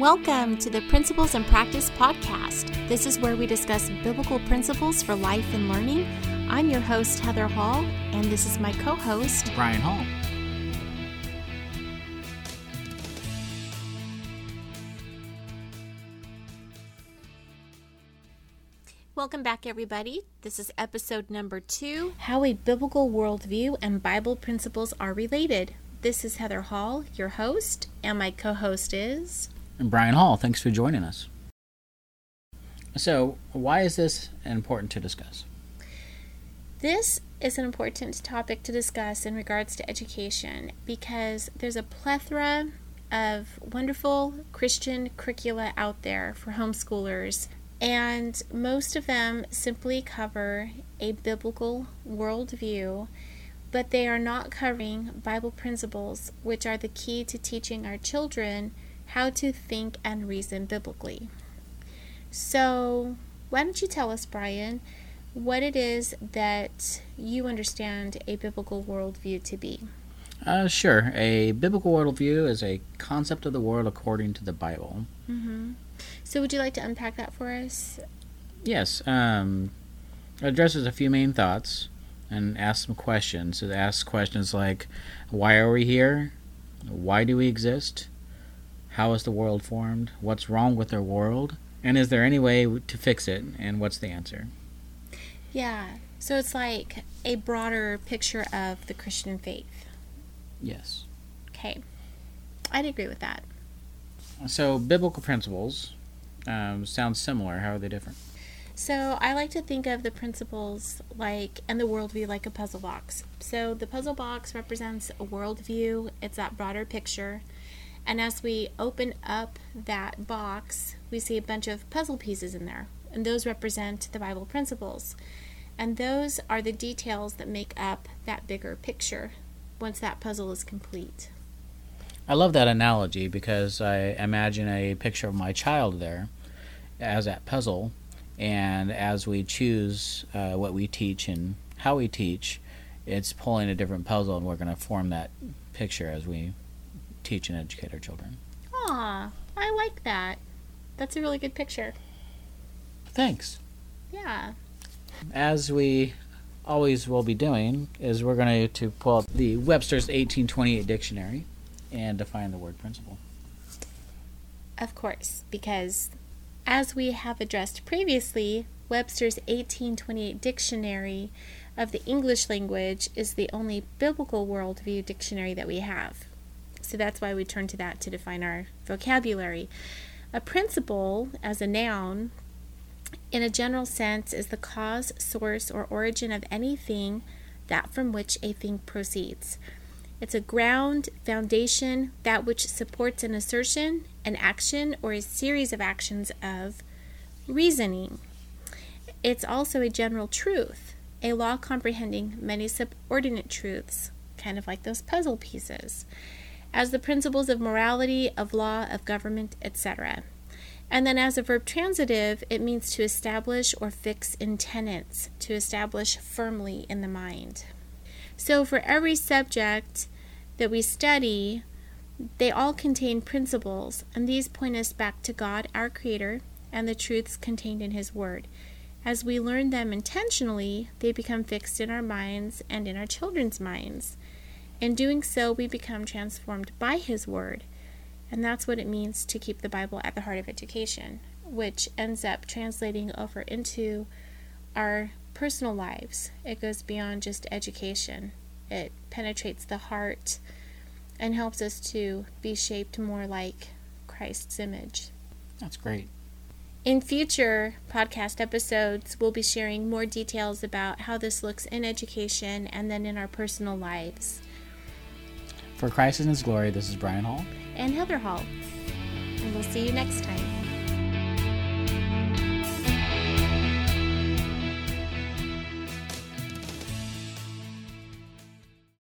Welcome to the Principles in Practice Podcast. This is where we discuss biblical principles for life and learning. I'm your host, Heather Hall, and this is my co host, Brian Hall. Welcome back, everybody. This is episode number two How a Biblical Worldview and Bible Principles Are Related. This is Heather Hall, your host, and my co host is. And Brian Hall, thanks for joining us. So, why is this important to discuss? This is an important topic to discuss in regards to education because there's a plethora of wonderful Christian curricula out there for homeschoolers and most of them simply cover a biblical worldview, but they are not covering Bible principles, which are the key to teaching our children how to think and reason biblically. So, why don't you tell us, Brian, what it is that you understand a biblical worldview to be? Uh, sure. A biblical worldview is a concept of the world according to the Bible. Mm-hmm. So, would you like to unpack that for us? Yes. Um, it addresses a few main thoughts and asks some questions. So, it asks questions like Why are we here? Why do we exist? How is the world formed? What's wrong with our world? And is there any way to fix it? And what's the answer? Yeah. So, it's like a broader picture of the Christian faith. Yes. Okay. I'd agree with that. So, biblical principles um, sound similar. How are they different? So, I like to think of the principles like, and the worldview like a puzzle box. So, the puzzle box represents a worldview, it's that broader picture. And as we open up that box, we see a bunch of puzzle pieces in there. And those represent the Bible principles. And those are the details that make up that bigger picture once that puzzle is complete. I love that analogy because I imagine a picture of my child there as that puzzle. And as we choose uh, what we teach and how we teach, it's pulling a different puzzle, and we're going to form that picture as we teach and educate our children. Aw, I like that. That's a really good picture. Thanks. Yeah. As we always will be doing, is we're going to pull up the Webster's 1828 dictionary and define the word principle. Of course, because as we have addressed previously, Webster's 1828 dictionary of the English language is the only biblical worldview dictionary that we have. So that's why we turn to that to define our vocabulary. A principle, as a noun, in a general sense, is the cause, source, or origin of anything that from which a thing proceeds. It's a ground, foundation, that which supports an assertion, an action, or a series of actions of reasoning. It's also a general truth, a law comprehending many subordinate truths, kind of like those puzzle pieces, as the principles of morality, of law, of government, etc. And then as a verb transitive, it means to establish or fix in tenets, to establish firmly in the mind. So, for every subject that we study, they all contain principles, and these point us back to God, our Creator, and the truths contained in His Word. As we learn them intentionally, they become fixed in our minds and in our children's minds. In doing so, we become transformed by His Word. And that's what it means to keep the Bible at the heart of education, which ends up translating over into our personal lives. It goes beyond just education, it penetrates the heart and helps us to be shaped more like Christ's image. That's great. In future podcast episodes, we'll be sharing more details about how this looks in education and then in our personal lives. For Christ and His glory, this is Brian Hall and Heather Hall. And we'll see you next time.